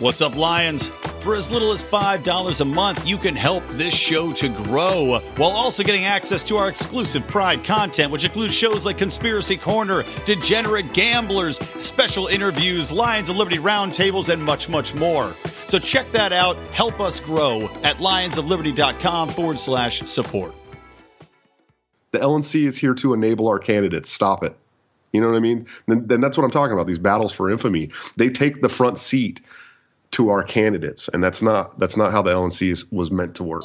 What's up, Lions? For as little as $5 a month, you can help this show to grow while also getting access to our exclusive Pride content, which includes shows like Conspiracy Corner, Degenerate Gamblers, special interviews, Lions of Liberty roundtables, and much, much more. So check that out. Help us grow at lionsofliberty.com forward slash support. The LNC is here to enable our candidates. Stop it. You know what I mean? Then, then that's what I'm talking about. These battles for infamy. They take the front seat to our candidates, and that's not that's not how the LNC was meant to work.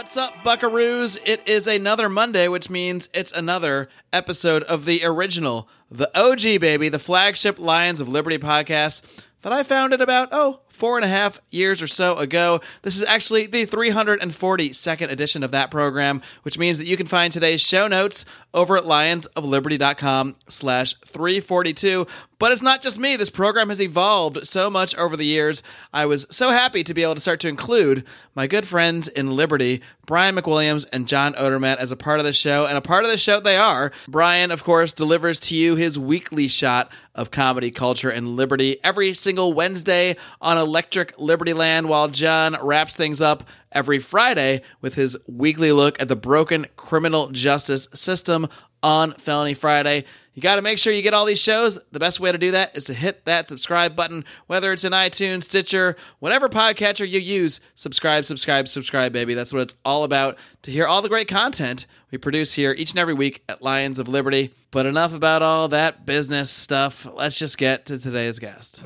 What's up, buckaroos? It is another Monday, which means it's another episode of the original, the OG baby, the flagship Lions of Liberty podcast that I founded about, oh, four and a half years or so ago. This is actually the 342nd edition of that program, which means that you can find today's show notes over at lionsofliberty.com slash 342. But it's not just me. This program has evolved so much over the years. I was so happy to be able to start to include my good friends in Liberty, Brian McWilliams and John Odermatt, as a part of the show. And a part of the show they are. Brian, of course, delivers to you his weekly shot of comedy, culture, and liberty every single Wednesday on Electric Liberty Land, while John wraps things up every Friday with his weekly look at the broken criminal justice system on Felony Friday. You got to make sure you get all these shows. The best way to do that is to hit that subscribe button, whether it's in iTunes, Stitcher, whatever podcatcher you use. Subscribe, subscribe, subscribe, baby. That's what it's all about. To hear all the great content we produce here each and every week at Lions of Liberty. But enough about all that business stuff. Let's just get to today's guest.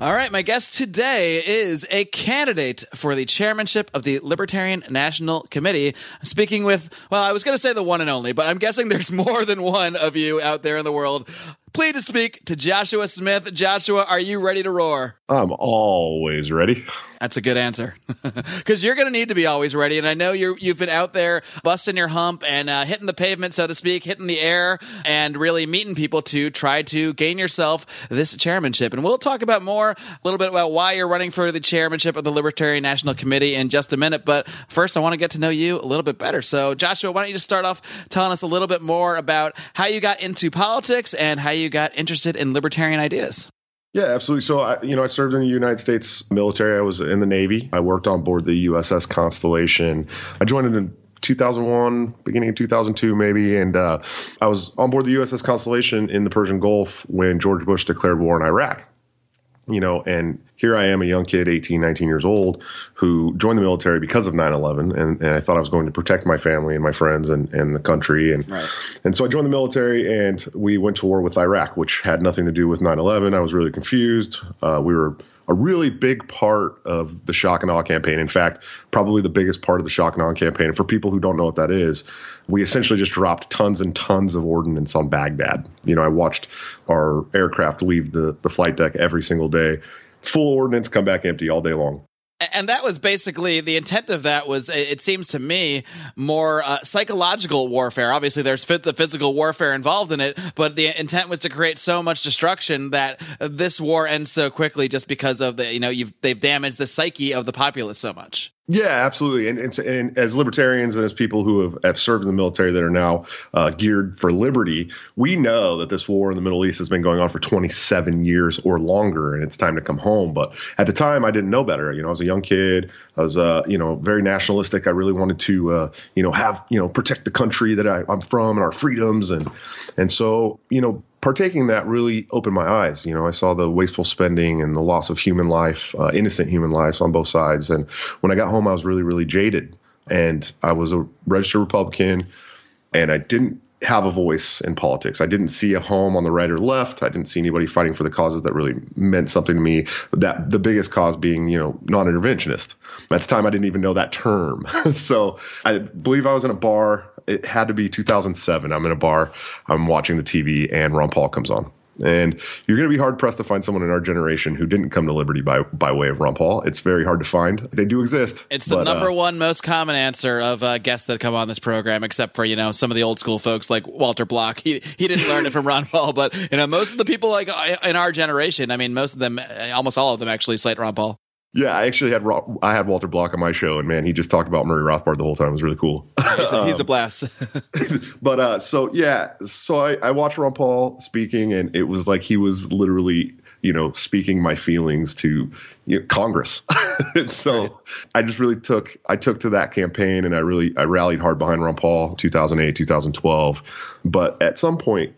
All right, my guest today is a candidate for the chairmanship of the Libertarian National Committee. Speaking with, well, I was going to say the one and only, but I'm guessing there's more than one of you out there in the world. Please to speak to Joshua Smith. Joshua, are you ready to roar? I'm always ready. That's a good answer, because you're going to need to be always ready. And I know you you've been out there busting your hump and uh, hitting the pavement, so to speak, hitting the air, and really meeting people to try to gain yourself this chairmanship. And we'll talk about more, a little bit about why you're running for the chairmanship of the Libertarian National Committee in just a minute. But first, I want to get to know you a little bit better. So, Joshua, why don't you just start off telling us a little bit more about how you got into politics and how you got interested in libertarian ideas? Yeah, absolutely. So, I, you know, I served in the United States military. I was in the Navy. I worked on board the USS Constellation. I joined in 2001, beginning of 2002, maybe. And uh, I was on board the USS Constellation in the Persian Gulf when George Bush declared war in Iraq you know, and here I am, a young kid, 18, 19 years old, who joined the military because of 9 11. And, and I thought I was going to protect my family and my friends and, and the country. And, right. and so I joined the military and we went to war with Iraq, which had nothing to do with 9 11. I was really confused. Uh, we were a really big part of the shock and awe campaign. In fact, probably the biggest part of the shock and awe campaign. For people who don't know what that is, we essentially just dropped tons and tons of ordnance on Baghdad. You know, I watched our aircraft leave the, the flight deck every single day, full ordnance, come back empty all day long and that was basically the intent of that was it seems to me more uh, psychological warfare. Obviously there's the physical warfare involved in it but the intent was to create so much destruction that this war ends so quickly just because of the you know you've they've damaged the psyche of the populace so much yeah, absolutely. And, and, and, as libertarians and as people who have, have served in the military that are now uh, geared for liberty, we know that this war in the Middle East has been going on for 27 years or longer, and it's time to come home. But at the time, I didn't know better. You know, I was a young kid. I was, uh, you know, very nationalistic. I really wanted to, uh, you know, have, you know, protect the country that I, I'm from and our freedoms. And, and so, you know, partaking that really opened my eyes. You know, I saw the wasteful spending and the loss of human life, uh, innocent human lives on both sides. And when I got home, I was really, really jaded. And I was a registered Republican, and I didn't have a voice in politics. I didn't see a home on the right or left. I didn't see anybody fighting for the causes that really meant something to me. That the biggest cause being, you know, non-interventionist. At the time, I didn't even know that term. so I believe I was in a bar. It had to be 2007. I'm in a bar. I'm watching the TV, and Ron Paul comes on And you're going to be hard pressed to find someone in our generation who didn't come to Liberty by by way of Ron Paul. It's very hard to find. They do exist. It's the but, uh, number one most common answer of uh, guests that come on this program, except for you know some of the old school folks like Walter Block. He he didn't learn it from Ron Paul, but you know most of the people like uh, in our generation. I mean, most of them, uh, almost all of them, actually cite Ron Paul. Yeah, I actually had I had Walter Block on my show, and man, he just talked about Murray Rothbard the whole time. It was really cool. He's a, he's a blast. but uh, so yeah, so I, I watched Ron Paul speaking, and it was like he was literally, you know, speaking my feelings to you know, Congress. and so I just really took I took to that campaign, and I really I rallied hard behind Ron Paul, 2008, 2012. But at some point,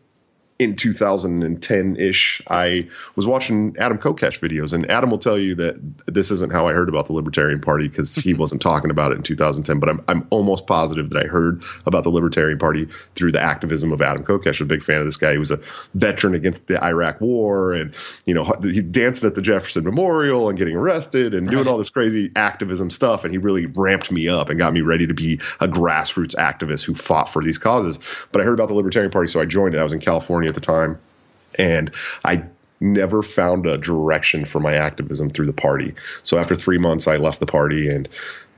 in 2010 ish, I was watching Adam Kokesh videos, and Adam will tell you that this isn't how I heard about the Libertarian Party because he wasn't talking about it in 2010. But I'm, I'm almost positive that I heard about the Libertarian Party through the activism of Adam Kokesh. I'm a big fan of this guy. He was a veteran against the Iraq War, and you know he's dancing at the Jefferson Memorial and getting arrested and doing all this crazy activism stuff. And he really ramped me up and got me ready to be a grassroots activist who fought for these causes. But I heard about the Libertarian Party, so I joined it. I was in California at the time, and I never found a direction for my activism through the party. So after three months, I left the party and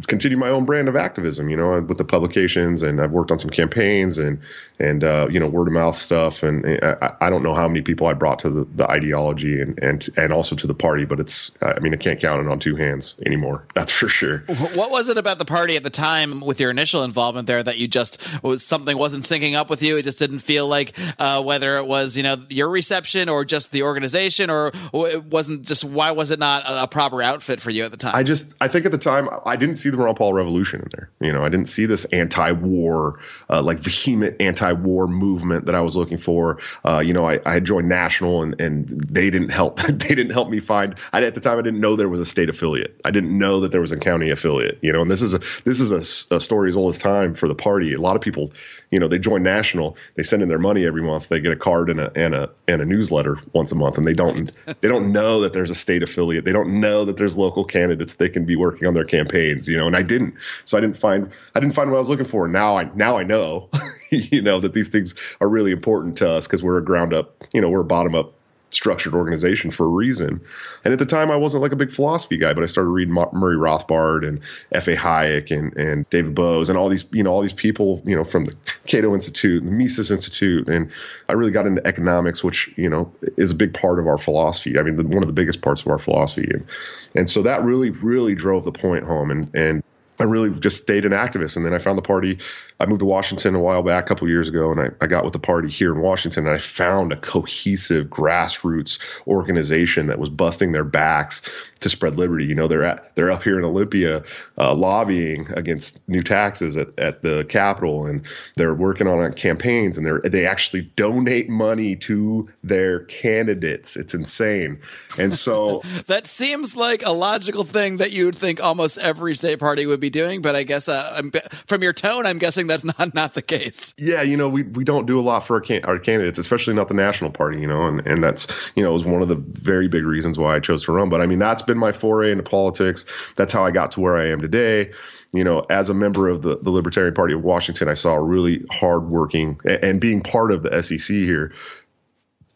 continued my own brand of activism. You know, with the publications, and I've worked on some campaigns and and uh, you know word of mouth stuff. And I, I, don't know how many people I brought to the, the ideology and and and also to the party, but it's I mean I can't count it on two hands anymore. That's for sure. What was it about the party at the time with your initial involvement there that you just was something wasn't syncing up with you? It just didn't feel like uh, whether it was you know your reception or just the organization, or it wasn't just why was it not a, a proper outfit for you at the time? I just I think at the time I didn't see the Ron Paul revolution in there. You know, I didn't see this anti-war, uh, like vehement anti-war movement that I was looking for. Uh, you know, I, I, had joined National, and and they didn't help. they didn't help me find. I, at the time, I didn't know there was a state affiliate. I didn't know that there was a county affiliate. You know, and this is a this is a, a story as old as time for the party. A lot of people, you know, they join National, they send in their money every month, they get a card and a and a and a newsletter once a month, and they don't they don't know that there's a state affiliate. They don't know that there's local candidates they can be working on their campaigns. You know, and I didn't. So I didn't find I didn't find what I was looking for. Now I now I know, you know, that these things are really important to us because we're a ground up, you know, we're a bottom up structured organization for a reason. And at the time, I wasn't like a big philosophy guy, but I started reading Murray Rothbard and F.A. Hayek and, and David Boaz and all these, you know, all these people, you know, from the Cato Institute, the Mises Institute. And I really got into economics, which, you know, is a big part of our philosophy. I mean, the, one of the biggest parts of our philosophy. And, and so that really, really drove the point home. And, and I really just stayed an activist. And then I found the party. I moved to Washington a while back, a couple years ago, and I, I got with the party here in Washington. And I found a cohesive grassroots organization that was busting their backs to spread liberty. You know, they're at they're up here in Olympia uh, lobbying against new taxes at, at the Capitol, and they're working on campaigns, and they they actually donate money to their candidates. It's insane. And so that seems like a logical thing that you would think almost every state party would be doing, but I guess uh, from your tone, I'm guessing that's not not the case. Yeah, you know, we, we don't do a lot for our, can- our candidates, especially not the national party, you know, and, and that's you know was one of the very big reasons why I chose to run. But I mean, that's been my foray into politics. That's how I got to where I am today. You know, as a member of the, the Libertarian Party of Washington, I saw a really hardworking and, and being part of the SEC here.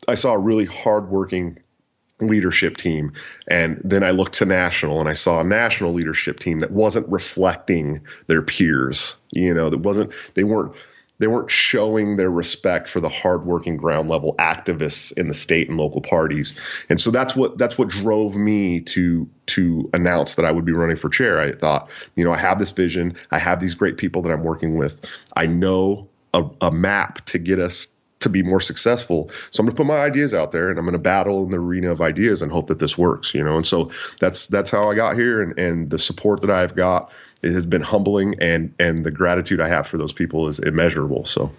I saw a really hardworking leadership team. And then I looked to national and I saw a national leadership team that wasn't reflecting their peers. You know, that wasn't, they weren't, they weren't showing their respect for the hardworking ground level activists in the state and local parties. And so that's what that's what drove me to to announce that I would be running for chair. I thought, you know, I have this vision, I have these great people that I'm working with. I know a, a map to get us to be more successful. So I'm going to put my ideas out there and I'm going to battle in the arena of ideas and hope that this works, you know. And so that's that's how I got here and and the support that I've got it has been humbling and and the gratitude I have for those people is immeasurable. So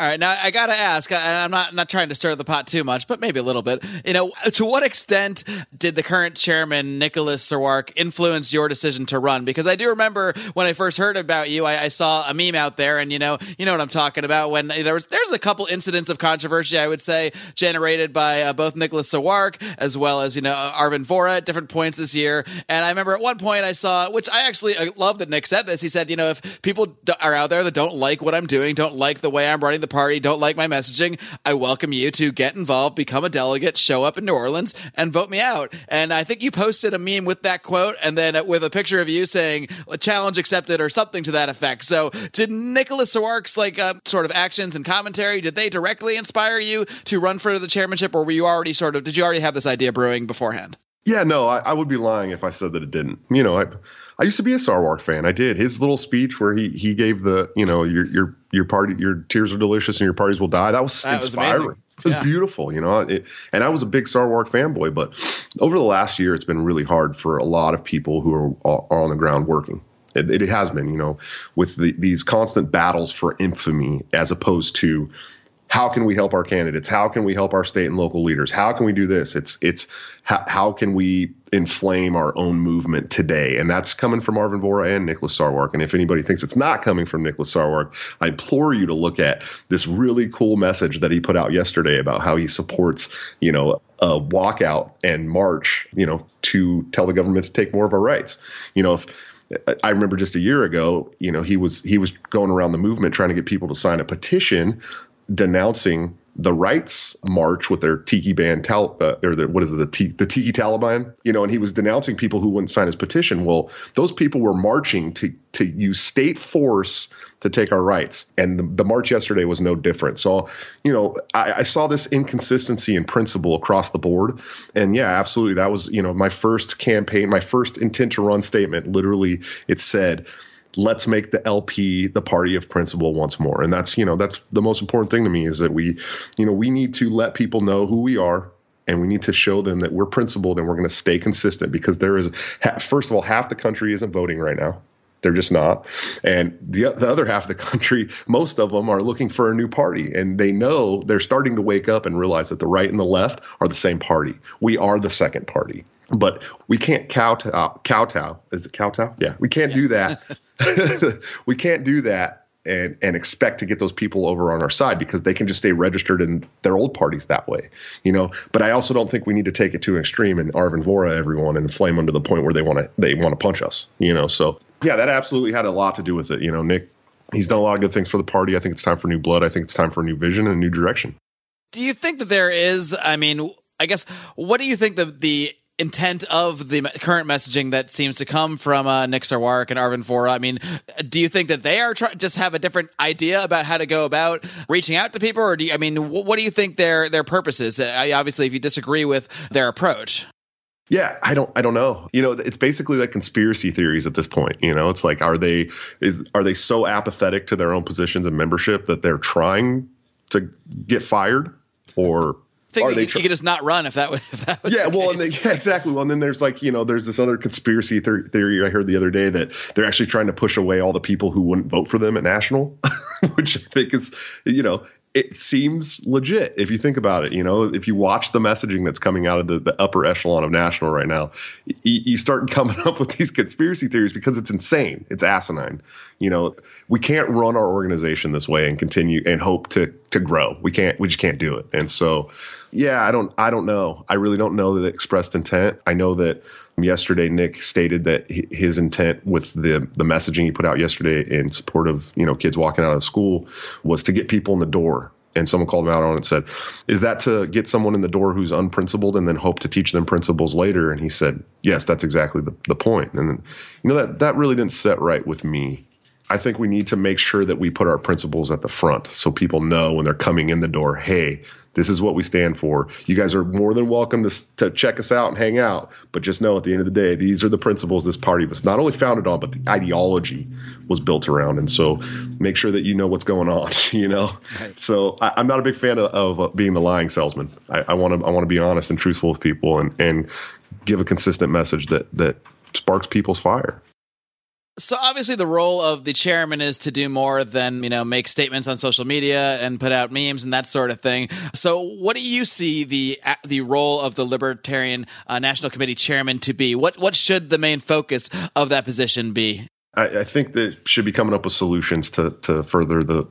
all right, now I gotta ask. I, I'm not not trying to stir the pot too much, but maybe a little bit. You know, to what extent did the current chairman Nicholas Sarwark influence your decision to run? Because I do remember when I first heard about you, I, I saw a meme out there, and you know, you know what I'm talking about. When there was there's a couple incidents of controversy, I would say, generated by uh, both Nicholas Sarwark as well as you know Arvin Vora at different points this year. And I remember at one point I saw, which I actually love that Nick said this. He said, you know, if people are out there that don't like what I'm doing, don't like the way I'm running the party don't like my messaging, I welcome you to get involved, become a delegate, show up in New Orleans, and vote me out. And I think you posted a meme with that quote and then with a picture of you saying challenge accepted or something to that effect. So did Nicholas Sarwark's like uh, sort of actions and commentary, did they directly inspire you to run for the chairmanship or were you already sort of, did you already have this idea brewing beforehand? Yeah, no, I, I, would be lying if I said that it didn't. You know, I I used to be a Sarwark fan. I did his little speech where he he gave the you know your your your party your tears are delicious and your parties will die. That was that inspiring. Was it was yeah. beautiful, you know. It, and I was a big Sarwark fanboy, but over the last year, it's been really hard for a lot of people who are, are on the ground working. It, it has been, you know, with the, these constant battles for infamy as opposed to how can we help our candidates? How can we help our state and local leaders? How can we do this? It's it's how, how can we inflame our own movement today? And that's coming from Arvin Vora and Nicholas Sarwark. And if anybody thinks it's not coming from Nicholas Sarwark, I implore you to look at this really cool message that he put out yesterday about how he supports, you know, a walkout and march, you know, to tell the government to take more of our rights. You know, if I remember just a year ago, you know, he was he was going around the movement trying to get people to sign a petition denouncing the rights march with their tiki band tal- uh, or what is it the, T- the tiki taliban? You know and he was denouncing people who wouldn't sign his petition. Well those people were marching to to use state force to take our rights. And the, the march yesterday was no different. So you know I, I saw this inconsistency in principle across the board. And yeah absolutely. That was you know my first campaign my first intent to run statement literally it said let's make the LP the party of principle once more. And that's, you know, that's the most important thing to me is that we, you know, we need to let people know who we are and we need to show them that we're principled and we're going to stay consistent because there is, first of all, half the country isn't voting right now. They're just not. And the, the other half of the country, most of them are looking for a new party. And they know they're starting to wake up and realize that the right and the left are the same party. We are the second party. But we can't kowtow. Kowtow. Is it kowtow? Yeah. We can't yes. do that. we can't do that and and expect to get those people over on our side because they can just stay registered in their old parties that way, you know. But I also don't think we need to take it to an extreme and Arvin Vora everyone and inflame them to the point where they want to they want to punch us, you know. So yeah, that absolutely had a lot to do with it, you know. Nick, he's done a lot of good things for the party. I think it's time for new blood. I think it's time for a new vision and a new direction. Do you think that there is? I mean, I guess what do you think the the intent of the current messaging that seems to come from uh, Nick Sarwark and Arvin Vora. I mean, do you think that they are try- just have a different idea about how to go about reaching out to people, or do you, I mean, what do you think their their purpose is? Uh, obviously, if you disagree with their approach. Yeah, I don't I don't know. You know, it's basically like conspiracy theories at this point, you know. It's like are they is are they so apathetic to their own positions and membership that they're trying to get fired or are they tr- you could just not run if that was, if that was yeah well they, yeah, exactly. Well and then there's like you know there's this other conspiracy theory i heard the other day that they're actually trying to push away all the people who wouldn't vote for them at national which i think is you know it seems legit if you think about it. You know, if you watch the messaging that's coming out of the, the upper echelon of national right now, you, you, start coming up with these conspiracy theories because it's insane. It's asinine. You know, we can't run our organization this way and continue and hope to to grow. We can't. We just can't do it. And so, yeah, I don't. I don't know. I really don't know the expressed intent. I know that yesterday Nick stated that his intent with the the messaging he put out yesterday in support of you know kids walking out of school was to get people in the door. And someone called him out on it and said, "Is that to get someone in the door who's unprincipled and then hope to teach them principles later?" And he said, "Yes, that's exactly the, the point." And you know that that really didn't set right with me. I think we need to make sure that we put our principles at the front so people know when they're coming in the door, hey, this is what we stand for. You guys are more than welcome to, to check us out and hang out, but just know at the end of the day, these are the principles this party was not only founded on, but the ideology was built around. And so make sure that you know what's going on, you know? Right. So I, am not a big fan of, of uh, being the lying salesman. I want to I want to be honest and truthful with people and, and give a consistent message that, that sparks people's fire. So obviously the role of the chairman is to do more than, you know, make statements on social media and put out memes and that sort of thing. So what do you see the the role of the Libertarian uh, National Committee chairman to be? What what should the main focus of that position be? I, I think that should be coming up with solutions to to further the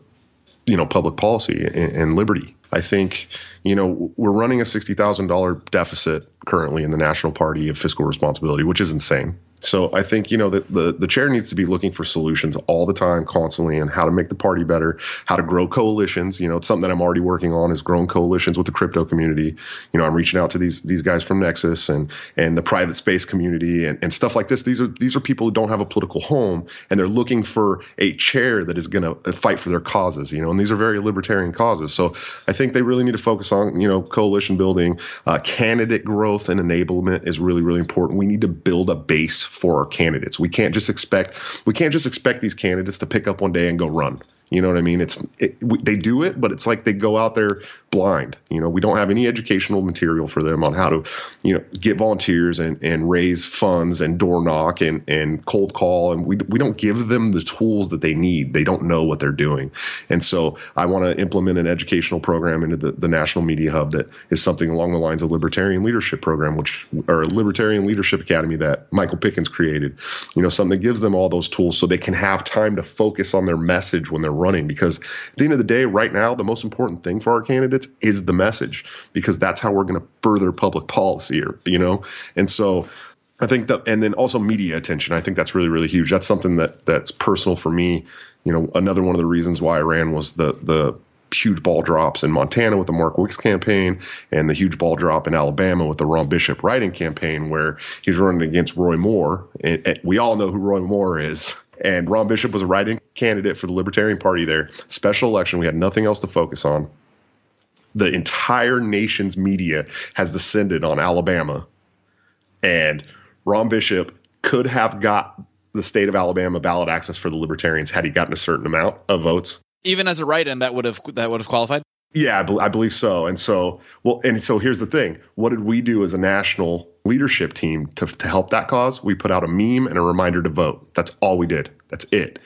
you know public policy and, and liberty I think you know we're running a sixty thousand dollar deficit currently in the National Party of Fiscal Responsibility, which is insane. So I think you know that the the chair needs to be looking for solutions all the time, constantly, and how to make the party better, how to grow coalitions. You know, it's something that I'm already working on is growing coalitions with the crypto community. You know, I'm reaching out to these these guys from Nexus and and the private space community and, and stuff like this. These are these are people who don't have a political home and they're looking for a chair that is going to fight for their causes. You know, and these are very libertarian causes. So I think they really need to focus on you know coalition building, uh, candidate growth and enablement is really really important. We need to build a base for our candidates. We can't just expect we can't just expect these candidates to pick up one day and go run. You know what I mean? It's it, they do it, but it's like they go out there blind. You know, we don't have any educational material for them on how to, you know, get volunteers and, and raise funds and door knock and, and cold call. And we, we don't give them the tools that they need. They don't know what they're doing. And so I want to implement an educational program into the, the National Media Hub that is something along the lines of Libertarian Leadership Program, which or Libertarian Leadership Academy that Michael Pickens created. You know, something that gives them all those tools so they can have time to focus on their message when they're running. Because at the end of the day, right now, the most important thing for our candidates is the message because that's how we're going to further public policy or you know and so I think that, and then also media attention. I think that's really, really huge. That's something that that's personal for me. You know, another one of the reasons why I ran was the the huge ball drops in Montana with the Mark Wicks campaign and the huge ball drop in Alabama with the Ron Bishop write-in campaign, where he's running against Roy Moore. And, and we all know who Roy Moore is. And Ron Bishop was a write-in candidate for the Libertarian Party there. Special election. We had nothing else to focus on the entire nation's media has descended on Alabama. And Ron Bishop could have got the state of Alabama ballot access for the libertarians had he gotten a certain amount of votes. Even as a write-in, that would have that would have qualified. Yeah, I, be- I believe so. And so, well, and so here's the thing: what did we do as a national leadership team to to help that cause? We put out a meme and a reminder to vote. That's all we did. That's it.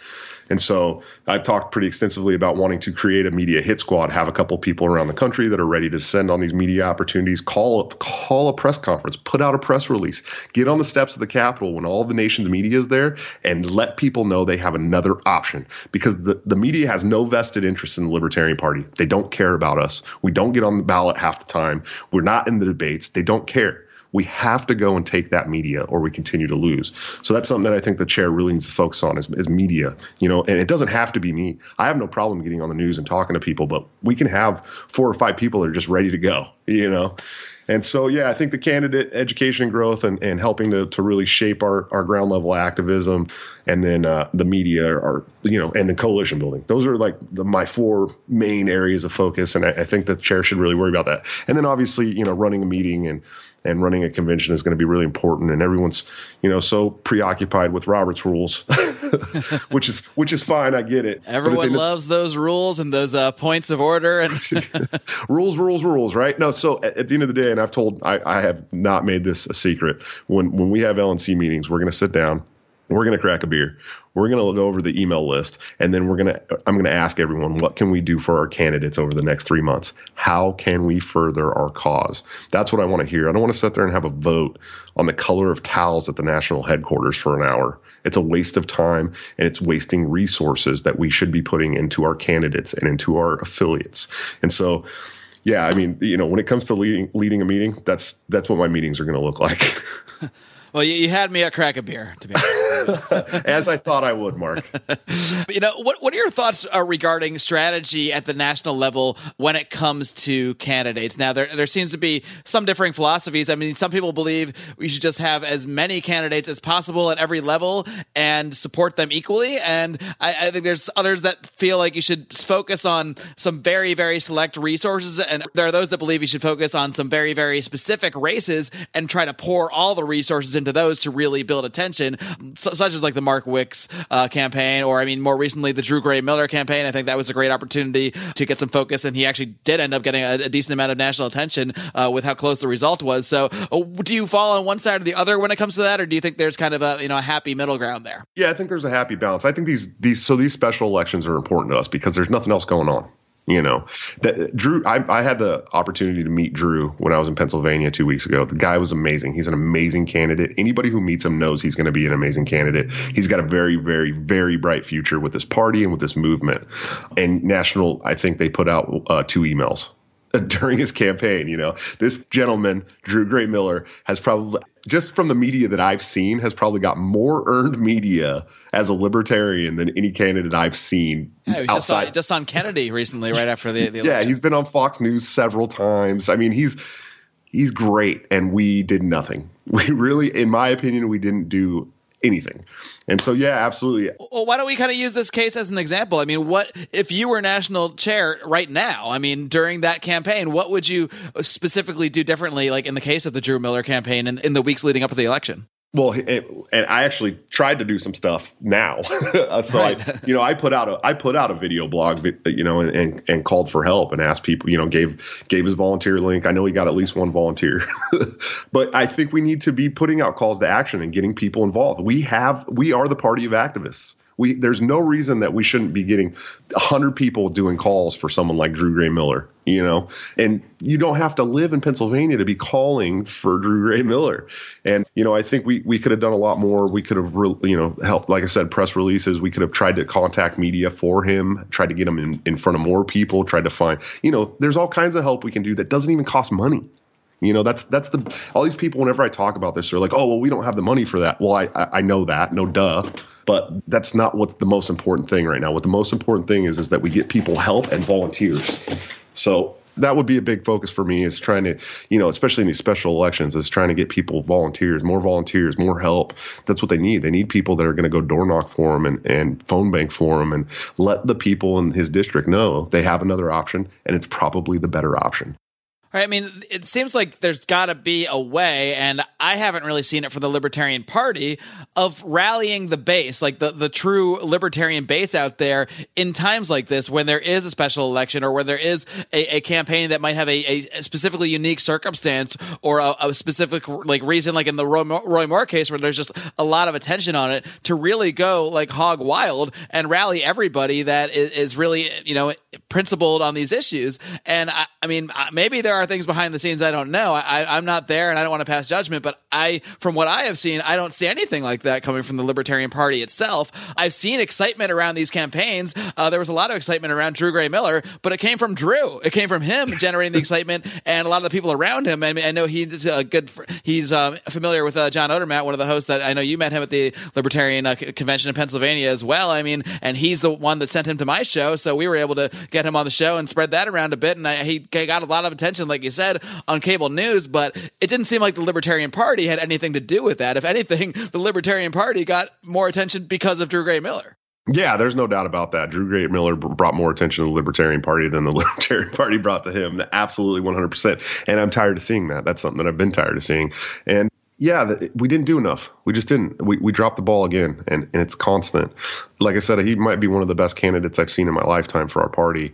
And so I've talked pretty extensively about wanting to create a media hit squad, have a couple people around the country that are ready to send on these media opportunities, call call a press conference, put out a press release, get on the steps of the Capitol when all the nation's media is there, and let people know they have another option. Because the, the media has no vested interest in the Libertarian Party. They don't care about us. We don't get on the ballot half the time. We're not in the debates. They don't care. We have to go and take that media or we continue to lose. So that's something that I think the chair really needs to focus on is, is media, you know, and it doesn't have to be me. I have no problem getting on the news and talking to people, but we can have four or five people that are just ready to go, you know? And so, yeah, I think the candidate education growth and, and helping to, to really shape our, our ground level activism and then uh, the media are, you know, and the coalition building. Those are like the, my four main areas of focus. And I, I think the chair should really worry about that. And then obviously, you know, running a meeting and, and running a convention is going to be really important and everyone's you know so preoccupied with robert's rules which is which is fine i get it everyone loves those rules and those uh, points of order and rules rules rules right no so at, at, the end of the day and i've told I, I have not made this a secret when when we have lnc meetings we're going to sit down we're going to crack a beer. We're going to go over the email list and then we're going to i'm going to ask everyone what can we do for our candidates over the next three months? How can we further our cause? That's what i want to hear. I don't want to sit there and have a vote on the color of towels at the national headquarters for an hour. It's a waste of time and it's wasting resources that we should be putting into our candidates and into our affiliates. And so yeah i mean you know when it comes to leading leading a meeting that's that's what my meetings are going to look like Well, you, you, had me at crack a beer, to be honest. As I thought I would, Mark. you know, what what are your thoughts uh, regarding strategy at the national level when it comes to candidates? Now, there there seems to be some differing philosophies. I mean, some people believe we should just have as many candidates as possible at every level and support them equally, and I, I think there's others that feel like you should focus on some very very select resources, and there are those that believe you should focus on some very very specific races and try to pour all the resources into those to really build attention, such as like the Mark Wicks uh, campaign, or I mean, more recently the Drew Gray Miller campaign. I think that was a great opportunity to get some focus, and he actually did end up getting a, a decent amount of national attention uh, with how close the result was. So, uh, do you fall on one side or the other when it comes to that, or do you think there's kind of a you know a happy middle ground there? Yeah, I think there's a happy balance. I think these these so these special elections are important to us because there's nothing else going on. You know, that Drew. I, I had the opportunity to meet Drew when I was in Pennsylvania two weeks ago. The guy was amazing. He's an amazing candidate. Anybody who meets him knows he's going to be an amazing candidate. He's got a very, very, very bright future with this party and with this movement. And National, I think they put out uh, two emails during his campaign. You know, this gentleman, Drew Gray Miller, has probably just from the media that I've seen has probably got more earned media as a libertarian than any candidate I've seen Yeah, was just on, just on Kennedy recently, right after the, the yeah, he's been on Fox News several times. I mean, he's he's great, and we did nothing. We really, in my opinion, we didn't do anything. And so, yeah, absolutely. Well, why don't we kind of use this case as an example? I mean, what if you were national chair right now? I mean, during that campaign, what would you specifically do differently, like in the case of the Drew Miller campaign in, in the weeks leading up to the election? Well, it, and I actually tried to do some stuff now. so Right. I, you know, I put out a I put out a video blog, you know, and, and and called for help and asked people, you know, gave gave his volunteer link. I know he got at least one volunteer, but I think we need to be putting out calls to action and getting people involved. We have we are the party of activists. We there's no reason that we shouldn't be getting hundred people doing calls for someone like Drew Gray Miller, you know, and you don't have to live in Pennsylvania to be calling for Drew Gray Miller. And you know, I think we we could have done a lot more. We could have, re- you know, helped, like I said, press releases. We could have tried to contact media for him, tried to get him in, in front of more people, tried to find, you know, there's all kinds of help we can do that doesn't even cost money. You know, that's that's the all these people. Whenever I talk about this, they're like, "Oh, well, we don't have the money for that." Well, I I know that, no duh, but that's not what's the most important thing right now. What the most important thing is is that we get people help and volunteers. So that would be a big focus for me is trying to, you know, especially in these special elections, is trying to get people volunteers, more volunteers, more help. That's what they need. They need people that are going to go door knock for them and, and phone bank for them and let the people in his district know they have another option and it's probably the better option. Right. I mean, it seems like there's got to be a way, and I haven't really seen it for the Libertarian Party of rallying the base, like the, the true Libertarian base out there in times like this when there is a special election or where there is a, a campaign that might have a, a specifically unique circumstance or a, a specific like reason, like in the Roy, Roy Moore case where there's just a lot of attention on it to really go like hog wild and rally everybody that is, is really, you know, principled on these issues. And I, I mean, uh, maybe there are things behind the scenes I don't know. I, I'm not there and I don't want to pass judgment, but I, from what I have seen, I don't see anything like that coming from the Libertarian Party itself. I've seen excitement around these campaigns. Uh, there was a lot of excitement around Drew Gray Miller, but it came from Drew. It came from him generating the excitement and a lot of the people around him. I mean, I know he's a good, he's um, familiar with uh, John Odermatt, one of the hosts that I know you met him at the Libertarian uh, Convention in Pennsylvania as well. I mean, and he's the one that sent him to my show. So we were able to get him on the show and spread that around a bit. And I, he got a lot of attention, like you said, on cable news, but it didn't seem like the Libertarian Party had anything to do with that. If anything, the Libertarian Party got more attention because of Drew Gray Miller. Yeah, there's no doubt about that. Drew Gray Miller brought more attention to the Libertarian Party than the Libertarian Party brought to him. Absolutely 100%. And I'm tired of seeing that. That's something that I've been tired of seeing. And yeah, we didn't do enough. We just didn't. We, we dropped the ball again, and, and it's constant. Like I said, he might be one of the best candidates I've seen in my lifetime for our party.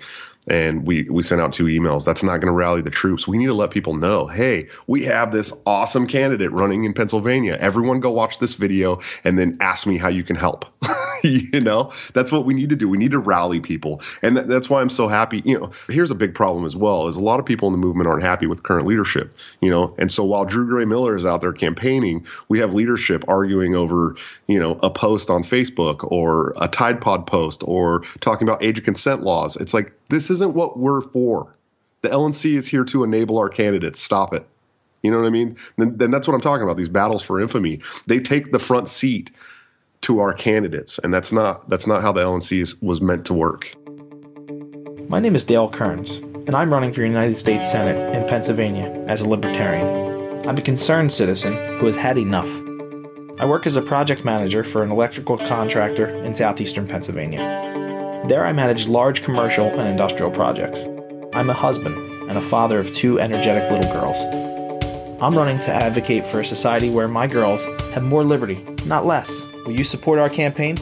And we, we sent out two emails. That's not going to rally the troops. We need to let people know hey, we have this awesome candidate running in Pennsylvania. Everyone go watch this video and then ask me how you can help. you know, that's what we need to do. We need to rally people. And that, that's why I'm so happy. You know, here's a big problem as well is a lot of people in the movement aren't happy with current leadership, you know, and so while Drew Gray Miller is out there campaigning, we have leadership arguing over, you know, a post on Facebook or a Tide Pod post or talking about age of consent laws. It's like, this isn't what we're for. The LNC is here to enable our candidates. Stop it. You know what I mean? Then, then that's what I'm talking about. These battles for infamy. They take the front seat to our candidates, and that's not that's not how the LNC is, was meant to work. My name is Dale Kerns, and I'm running for United States Senate in Pennsylvania as a libertarian. I'm a concerned citizen who has had enough. I work as a project manager for an electrical contractor in southeastern Pennsylvania. There, I manage large commercial and industrial projects. I'm a husband and a father of two energetic little girls. I'm running to advocate for a society where my girls have more liberty, not less. Will you support our campaign?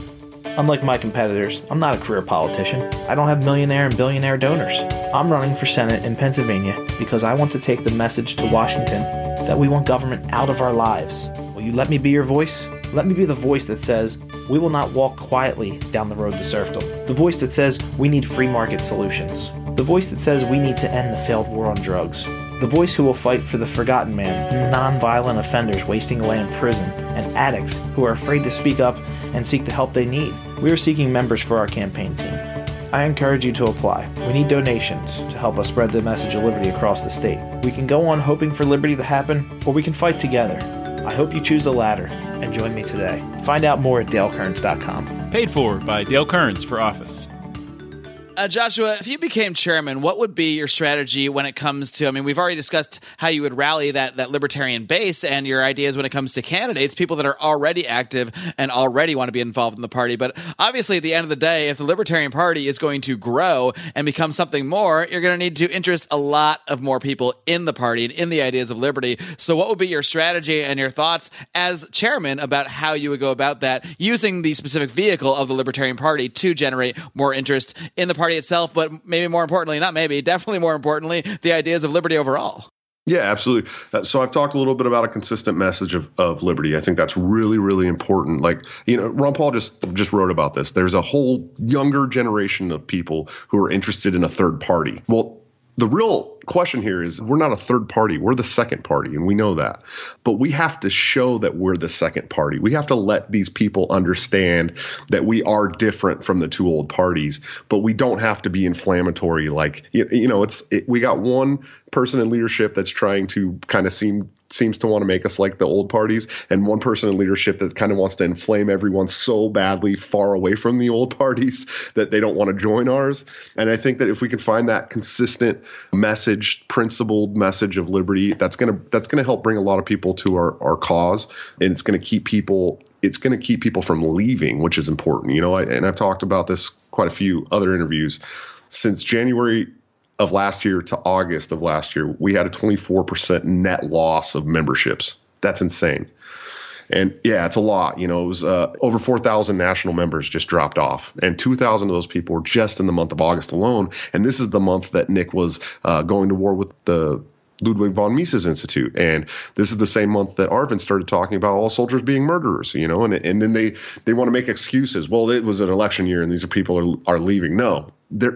Unlike my competitors, I'm not a career politician. I don't have millionaire and billionaire donors. I'm running for Senate in Pennsylvania because I want to take the message to Washington that we want government out of our lives. Will you let me be your voice? Let me be the voice that says, we will not walk quietly down the road to serfdom. The voice that says, we need free market solutions. The voice that says, we need to end the failed war on drugs. The voice who will fight for the forgotten man, non-violent offenders wasting away in prison, and addicts who are afraid to speak up and seek the help they need. We are seeking members for our campaign team. I encourage you to apply. We need donations to help us spread the message of liberty across the state. We can go on hoping for liberty to happen, or we can fight together. I hope you choose the latter and join me today. Find out more at dalekerns.com. Paid for by Dale Kerns for office. Uh, Joshua, if you became chairman, what would be your strategy when it comes to? I mean, we've already discussed how you would rally that that libertarian base and your ideas when it comes to candidates, people that are already active and already want to be involved in the party. But obviously, at the end of the day, if the Libertarian Party is going to grow and become something more, you're going to need to interest a lot of more people in the party and in the ideas of liberty. So, what would be your strategy and your thoughts as chairman about how you would go about that using the specific vehicle of the Libertarian Party to generate more interest in the party? Party itself, but maybe more importantly, not maybe, definitely more importantly, the ideas of liberty overall. Yeah, absolutely. Uh, so I've talked a little bit about a consistent message of, of liberty. I think that's really, really important. Like, you know, Ron Paul just just wrote about this. There's a whole younger generation of people who are interested in a third party. Well, the real question here is we're not a third party. We're the second party, and we know that. But we have to show that we're the second party. We have to let these people understand that we are different from the two old parties, but we don't have to be inflammatory. Like, you, you know, it's it, we got one person in leadership that's trying to kind of seem seems to want to make us like the old parties, and one person in leadership that kind of wants to inflame everyone so badly far away from the old parties that they don't want to join ours. And I think that if we can find that consistent message, principled message of liberty, that's gonna that's gonna help bring a lot of people to our our cause, and it's gonna keep people it's going to keep people from leaving, which is important. You know, I, and I've talked about this quite a few other interviews since January of last year to August of last year, we had a 24% net loss of memberships. That's insane. And yeah, it's a lot. You know, it was uh, over 4,000 national members just dropped off, and 2,000 of those people were just in the month of August alone. And this is the month that Nick was uh, going to war with the Ludwig von Mises Institute. And this is the same month that Arvin started talking about all soldiers being murderers, you know, and, and then they, they want to make excuses. Well, it was an election year and these are people are, are leaving. No,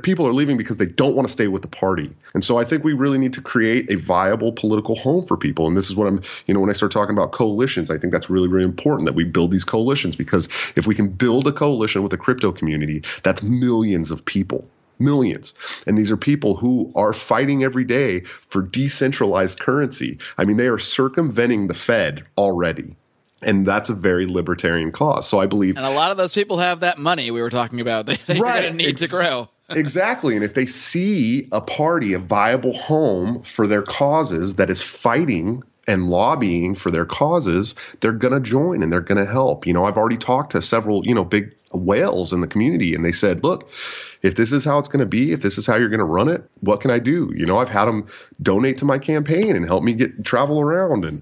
people are leaving because they don't want to stay with the party. And so I think we really need to create a viable political home for people. And this is what I'm, you know, when I start talking about coalitions, I think that's really, really important that we build these coalitions because if we can build a coalition with the crypto community, that's millions of people millions. And these are people who are fighting every day for decentralized currency. I mean, they are circumventing the Fed already. And that's a very libertarian cause. So I believe. And a lot of those people have that money we were talking about. They, are right. need Ex- to grow. exactly. And if they see a party, a viable home for their causes that is fighting and lobbying for their causes, they're going to join and they're going to help. You know, I've already talked to several, you know, big whales in the community and they said, look, if this is how it's going to be, if this is how you're going to run it, what can I do? You know, I've had them donate to my campaign and help me get travel around and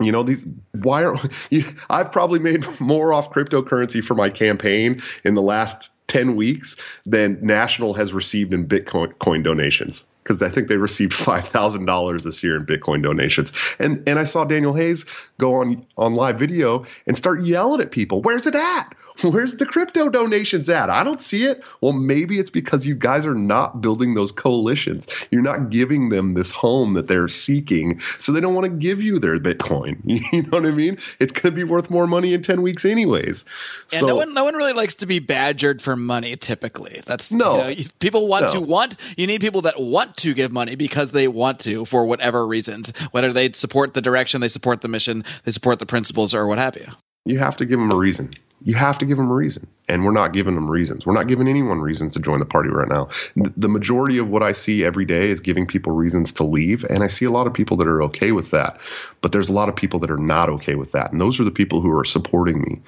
you know these why are you, I've probably made more off cryptocurrency for my campaign in the last 10 weeks than National has received in Bitcoin coin donations because I think they received five thousand dollars this year in Bitcoin donations. And and I saw Daniel Hayes go on on live video and start yelling at people, "Where's it at? Where's the crypto donations at? I don't see it. Well, maybe it's because you guys are not building those coalitions. You're not giving them this home that they're seeking, so they don't want to give you their Bitcoin. You know what I mean? It's going to be worth more money in ten weeks, anyways. Yeah, so, no one, no one really likes to be badgered for money. Typically, that's no. You know, people want no. to want. You need people that want to give money because they want to for whatever reasons, whether they support the direction, they support the mission, they support the principles, or what have you. You have to give them a reason you have to give them a reason. And we're not giving them reasons. We're not giving anyone reasons to join the party right now. The majority of what I see every day is giving people reasons to leave. And I see a lot of people that are okay with that. But there's a lot of people that are not okay with that. And those are the people who are supporting me.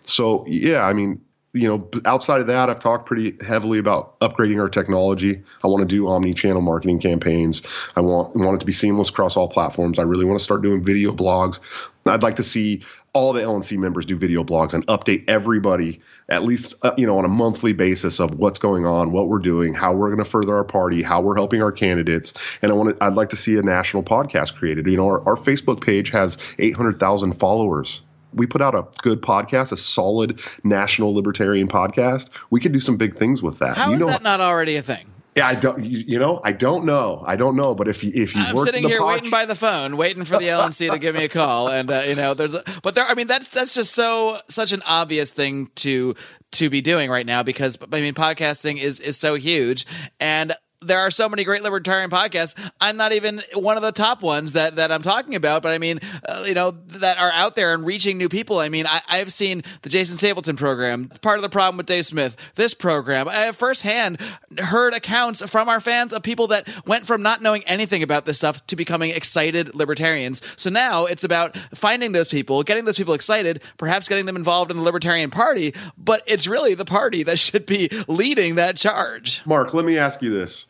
So, yeah, I mean, you know, outside of that, I've talked pretty heavily about upgrading our technology. I want to do omni-channel marketing campaigns. I want want it to be seamless across all platforms. I really want to start doing video blogs. I'd like to see all the LNC members do video blogs and update everybody at least uh, you know on a monthly basis of what's going on, what we're doing, how we're going to further our party, how we're helping our candidates. And I want to, I'd like to see a national podcast created. You know, our, our Facebook page has 800,000 followers we put out a good podcast, a solid national libertarian podcast, we could do some big things with that. How you is know, that not already a thing? Yeah, I don't. You, you, know, I don't know. I don't know. But if you if you I'm sitting here waiting by the phone, waiting for the LNC to give me a call, and uh, you know, there's a, but there. I mean, that's that's just so such an obvious thing to to be doing right now because I mean podcasting is is so huge and there are so many great libertarian podcasts. I'm not even one of the top ones that, that I'm talking about, but I mean, uh, you know, that are out there and reaching new people. I mean, I, I've seen the Jason Stapleton program, part of the problem with Dave Smith, this program. I have firsthand heard accounts from our fans of people that went from not knowing anything about this stuff to becoming excited libertarians. So now it's about finding those people, getting those people excited, perhaps getting them involved in the Libertarian Party, but it's really the party that should be leading that charge. Mark, let me ask you this.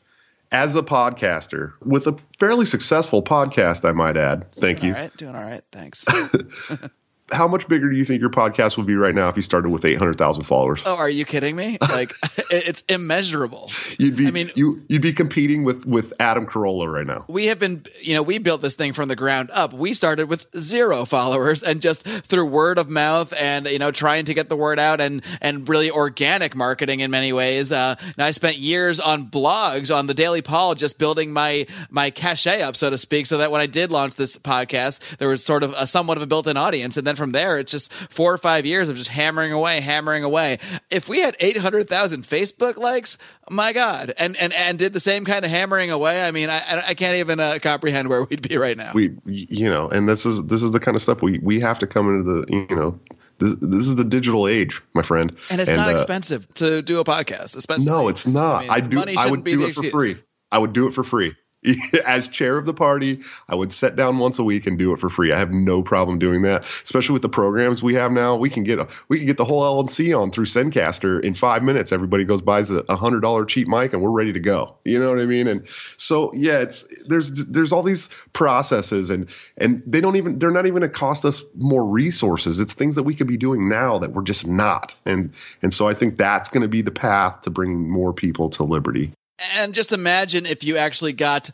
As a podcaster with a fairly successful podcast, I might add. Thank you. All right, doing all right. Thanks. How much bigger do you think your podcast would be right now if you started with 800,000 followers? oh, are you kidding me? Like, it's immeasurable. You'd be I mean- you you'd be competing with with Adam Carolla right now. we have been you know we built this thing from the ground up we started with zero followers and just through word of mouth and you know trying to get the word out and and really organic marketing in many ways uh and i spent years on blogs on the daily paul just building my my cachet up so to speak so that when i did launch this podcast there was sort of a somewhat of a built-in audience and then from there it's just four or five years of just hammering away hammering away if we had 800000 facebook likes my god and and and did the same kind of hammering away i mean i i I can't even uh, comprehend where we'd be right now We you know, and this is this is the kind of stuff we we have to come into the you know this this is the digital age, my friend. and it's not uh, expensive to do a podcast especially No, it's not. mean, I, do. money I would do it for free. I would do it for free. As chair of the party, I would sit down once a week and do it for free. I have no problem doing that, especially with the programs we have now. We can get a we can get the whole LNC on through Zencastr in five minutes. Everybody goes buys a, a hundred dollar cheap mic and we're ready to go. You know what I mean? And so yeah, it's there's there's all these processes and and they don't even they're not even going to cost us more resources. It's things that we could be doing now that we're just not. And and so I think that's going to be the path to bringing more people to liberty. And just imagine if you actually got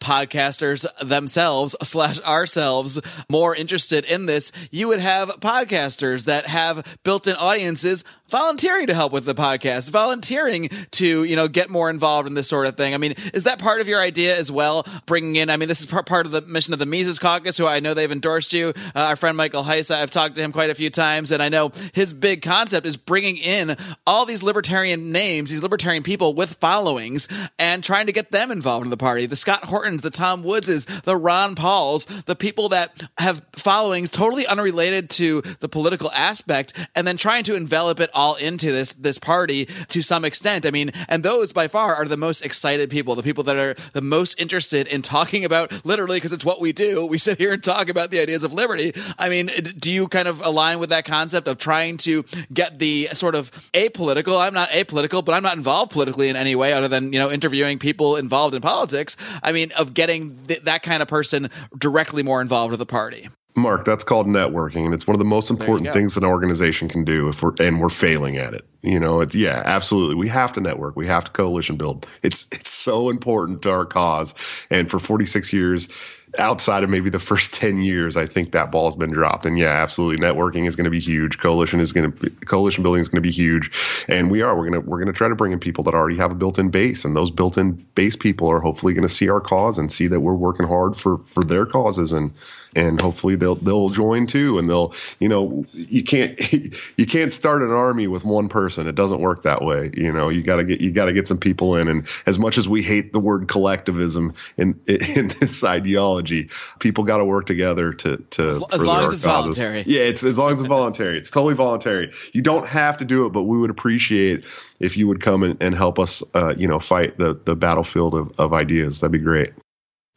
podcasters themselves slash ourselves more interested in this you would have podcasters that have built-in audiences volunteering to help with the podcast volunteering to you know get more involved in this sort of thing. I mean is that part of your idea as well bringing in i mean this is part, of the mission of the mises caucus who i know they've endorsed you. Uh, our friend michael heise i've talked to him quite a few times and i know his big concept is bringing in all these libertarian names these libertarian people with followings and trying to get them involved in the party. The scott hortons the tom woodses the ron pauls the people that have followings totally unrelated to the political aspect and then trying to envelop it all into this this party to some extent. I mean and those by far are the most excited people the people that are the most interested in talking about literally because it's what we do. We sit here and talk about the ideas of liberty. I mean do you kind of align with that concept of trying to get the sort of apolitical i'm not apolitical but i'm not involved politically in any way other than you know interviewing people involved in politics i mean of getting th- that kind of person directly more involved with the party Mark, that's called networking, and it's one of the most important things an organization can do if we're and we're failing at it. You know, it's yeah, absolutely. We have to network. We have to coalition build. It's it's so important to our cause. And for 46 years, outside of maybe the first 10 years, I think that ball's been dropped. And yeah, absolutely, networking is going to be huge. Coalition is going to coalition building is going to be huge. And we are we're going to we're going to try to bring in people that already have a built-in base, and those built-in base people are hopefully going to see our cause and see that we're working hard for for their causes and and hopefully they'll they'll join too. And they'll you know you can't you can't start an army with one person. It doesn't work that way. You know you got to get you got to get some people in. And as much as we hate the word collectivism in in this ideology people got to work together to to As- as long as it's causes. voluntary. yeah it's as long as it's voluntary. It's totally voluntary. You don't have to do it but we would appreciate if you would come and, and help us uh, you know fight the the battlefield of, of ideas. That'd be great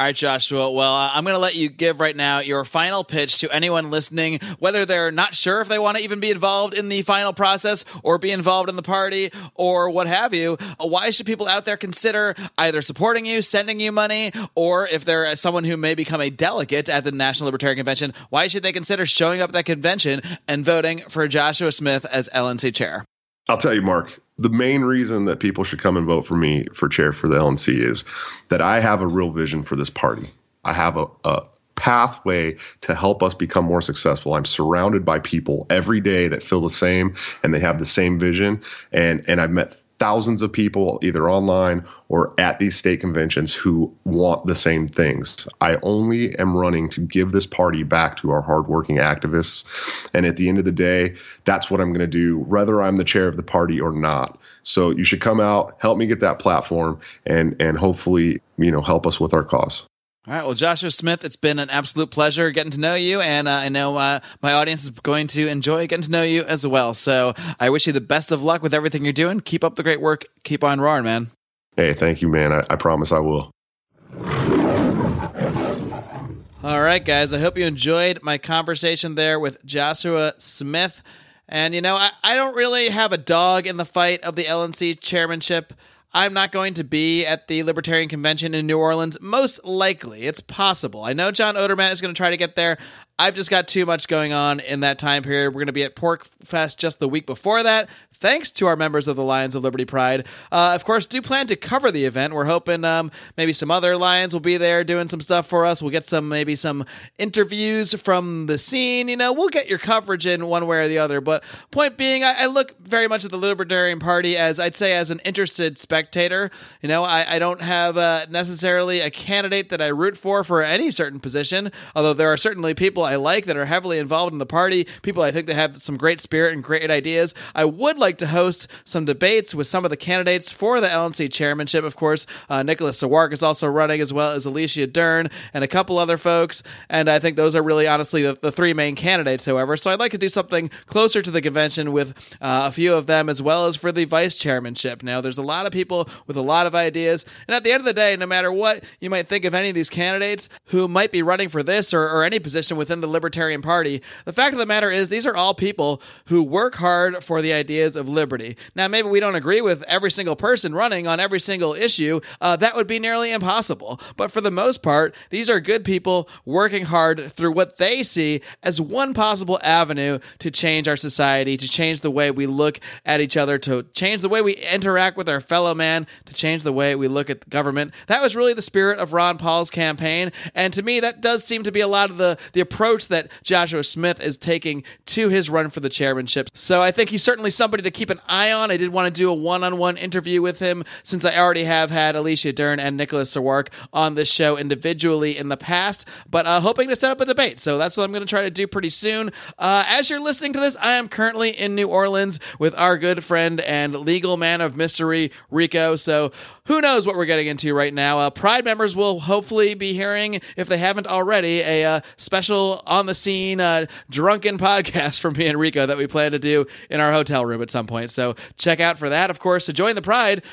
All right, Joshua. Well, uh, I'm going to let you give right now your final pitch to anyone listening, whether they're not sure if they want to even be involved in the final process or be involved in the party or what have you. Uh, Why should people out there consider either supporting you, sending you money, or if they're someone who may become a delegate at the National Libertarian Convention, why should they consider showing up at that convention and voting for Joshua Smith as LNC chair? I'll tell you, Mark, the main reason that people should come and vote for me for chair for the LNC is that I have a real vision for this party. I have a, a pathway to help us become more successful. I'm surrounded by people every day that feel the same and they have the same vision. And, and I've met thousands of people either online or at these state conventions who want the same things. I only am running to give this party back to our hardworking activists. And at the end of the day, that's what I'm going to do, whether I'm the chair of the party or not. So you should come out, help me get that platform, and and hopefully you know help us with our cause. All right. Well, Joshua Smith, it's been an absolute pleasure getting to know you. And uh, I know uh, my audience is going to enjoy getting to know you as well. So I wish you the best of luck with everything you're doing. Keep up the great work. Keep on roaring, man. Hey, thank you, man. I, I promise I will. All right, guys. I hope you enjoyed my conversation there with Joshua Smith. And, you know, I, I don't really have a dog in the fight of the LNC chairmanship. I'm not going to be at the Libertarian Convention in New Orleans. Most likely, it's possible. I know John Odermatt is going to try to get there. I've just got too much going on in that time period. We're going to be at Pork Fest just the week before that thanks to our members of the Lions of Liberty Pride. Uh, of course, do plan to cover the event. We're hoping um, maybe some other Lions will be there doing some stuff for us. We'll get some maybe some interviews from the scene. You know, we'll get your coverage in one way or the other. But point being, I, I look very much at the Libertarian Party as I'd say as an interested spectator. You know, I, I don't have uh, necessarily a candidate that I root for for any certain position. Although there are certainly people I like that are heavily involved in the party. People I think that have some great spirit and great ideas. I would like to host some debates with some of the candidates for the LNC chairmanship. Of course, uh, Nicholas Sarwark is also running, as well as Alicia Dearn and a couple other folks. And I think those are really, honestly, the, the three main candidates, however. So I'd like to do something closer to the convention with uh, a few of them, as well as for the vice chairmanship. Now, there's a lot of people with a lot of ideas. And at the end of the day, no matter what you might think of any of these candidates who might be running for this or, or any position within the Libertarian Party, the fact of the matter is these are all people who work hard for the ideas of liberty. Now, maybe we don't agree with every single person running on every single issue. Uh, that would be nearly impossible. But for the most part, these are good people working hard through what they see as one possible avenue to change our society, to change the way we look at each other, to change the way we interact with our fellow man, to change the way we look at the government. That was really the spirit of Ron Paul's campaign. And to me, that does seem to be a lot of the, the approach that Joshua Smith is taking to his run for the chairmanship. So I think he's certainly somebody to keep an eye on. I did want to do a one on one interview with him since I already have had Alicia Dearn and Nicholas Sarwark on this show individually in the past, but uh, hoping to set up a debate. So that's what I'm going to try to do pretty soon. Uh, as you're listening to this, I am currently in New Orleans with our good friend and legal man of mystery, Rico. So who knows what we're getting into right now? Uh, Pride members will hopefully be hearing, if they haven't already, a uh, special on the scene uh, drunken podcast from me and Rico that we plan to do in our hotel room at some point. So check out for that. Of course, to join the Pride.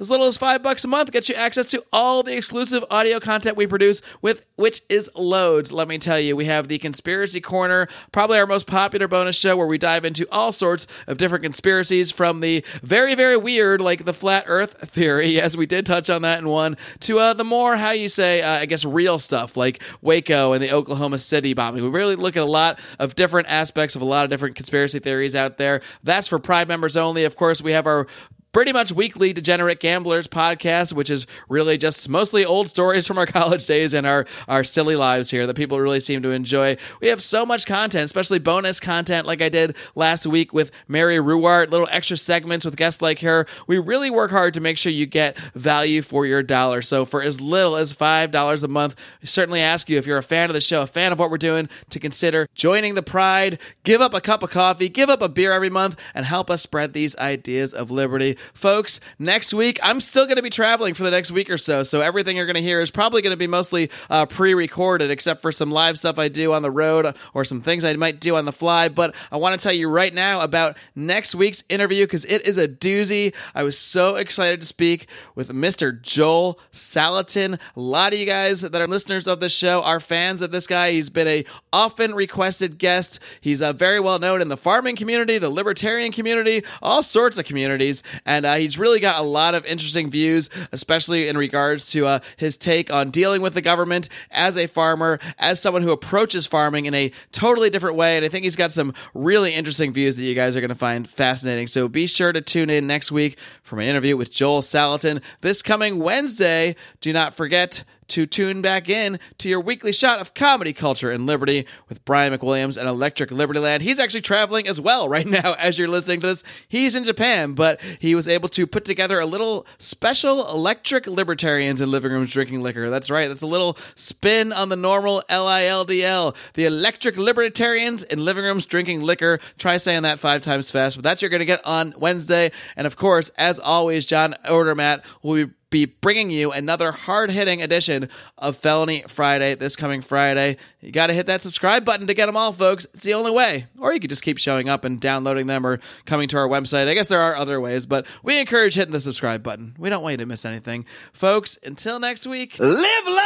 As little as five bucks a month gets you access to all the exclusive audio content we produce, with which is loads. Let me tell you, we have the Conspiracy Corner, probably our most popular bonus show, where we dive into all sorts of different conspiracies, from the very, very weird, like the flat Earth theory, as we did touch on that in one, to uh, the more how you say, uh, I guess, real stuff like Waco and the Oklahoma City bombing. We really look at a lot of different aspects of a lot of different conspiracy theories out there. That's for Pride members only. Of course, we have our pretty much weekly Degenerate Gamblers podcast, which is really just mostly old stories from our college days and our, our silly lives here that people really seem to enjoy. We have so much content, especially bonus content like I did last week with Mary Ruwart, little extra segments with guests like her. We really work hard to make sure you get value for your dollar. So for as little as $5 a month, I certainly ask you if you're a fan of the show, a fan of what we're doing, to consider joining the Pride, give up a cup of coffee, give up a beer every month, and help us spread these ideas of liberty folks. Next week, I'm still going to be traveling for the next week or so. So everything you're going to hear is probably going to be mostly uh, pre recorded, except for some live stuff I do on the road or some things I might do on the fly. But I want to tell you right now about next week's interview because it is a doozy. I was so excited to speak with Mr. Joel Salatin. A lot of you guys that are listeners of the show are fans of this guy. He's been a often requested guest. He's uh, very well known in the farming community, the libertarian community, all sorts of communities. And uh, he's really got a lot of interesting views, especially in regards to uh, his take on dealing with the government as a farmer, as someone who approaches farming in a totally different way. And I think he's got some really interesting views that you guys are going to find fascinating. So be sure to tune in next week for my interview with Joel Salatin this coming Wednesday. Do not forget to tune back in to your weekly shot of comedy culture and liberty with Brian McWilliams and Electric Liberty Land. He's actually traveling as well right now as you're listening to this. He's in Japan, but he was able to put together a little special Electric Libertarians in Living Rooms Drinking Liquor. That's right, that's a little spin on the normal LILDL. The Electric Libertarians in Living Rooms Drinking Liquor. Try saying that five times fast, but that's what you're going to get on Wednesday. And of course, as always, John Odermatt will be bringing you another hard hitting edition of Felony Friday this coming Friday. You got to hit that subscribe button to get them all, folks. It's the only way. Or you could just keep showing up and downloading them or coming to our website. I guess there are other ways, but we encourage hitting the subscribe button. We don't want you to miss anything. Folks, until next week, live long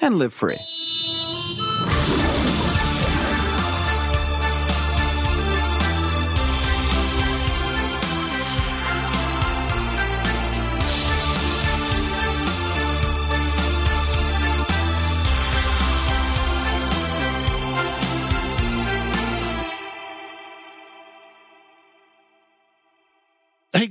and live free.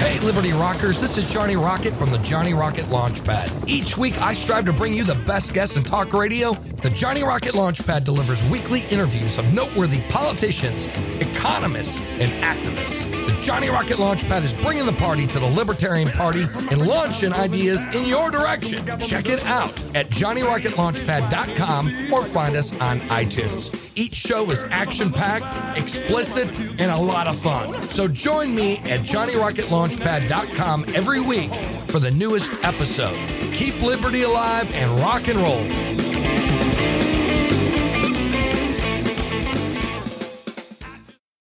Hey, Liberty Rockers, this is Johnny Rocket from the Johnny Rocket Launchpad. Each week, I strive to bring you the best guests in talk radio. The Johnny Rocket Launchpad delivers weekly interviews of noteworthy politicians, economists, and activists. The Johnny Rocket Launchpad is bringing the party to the Libertarian Party and launching ideas in your direction. Check it out at JohnnyRocketLaunchpad.com or find us on iTunes. Each show is action packed, explicit, and a lot of fun. So join me at JohnnyRocketLaunchpad.com every week for the newest episode. Keep liberty alive and rock and roll.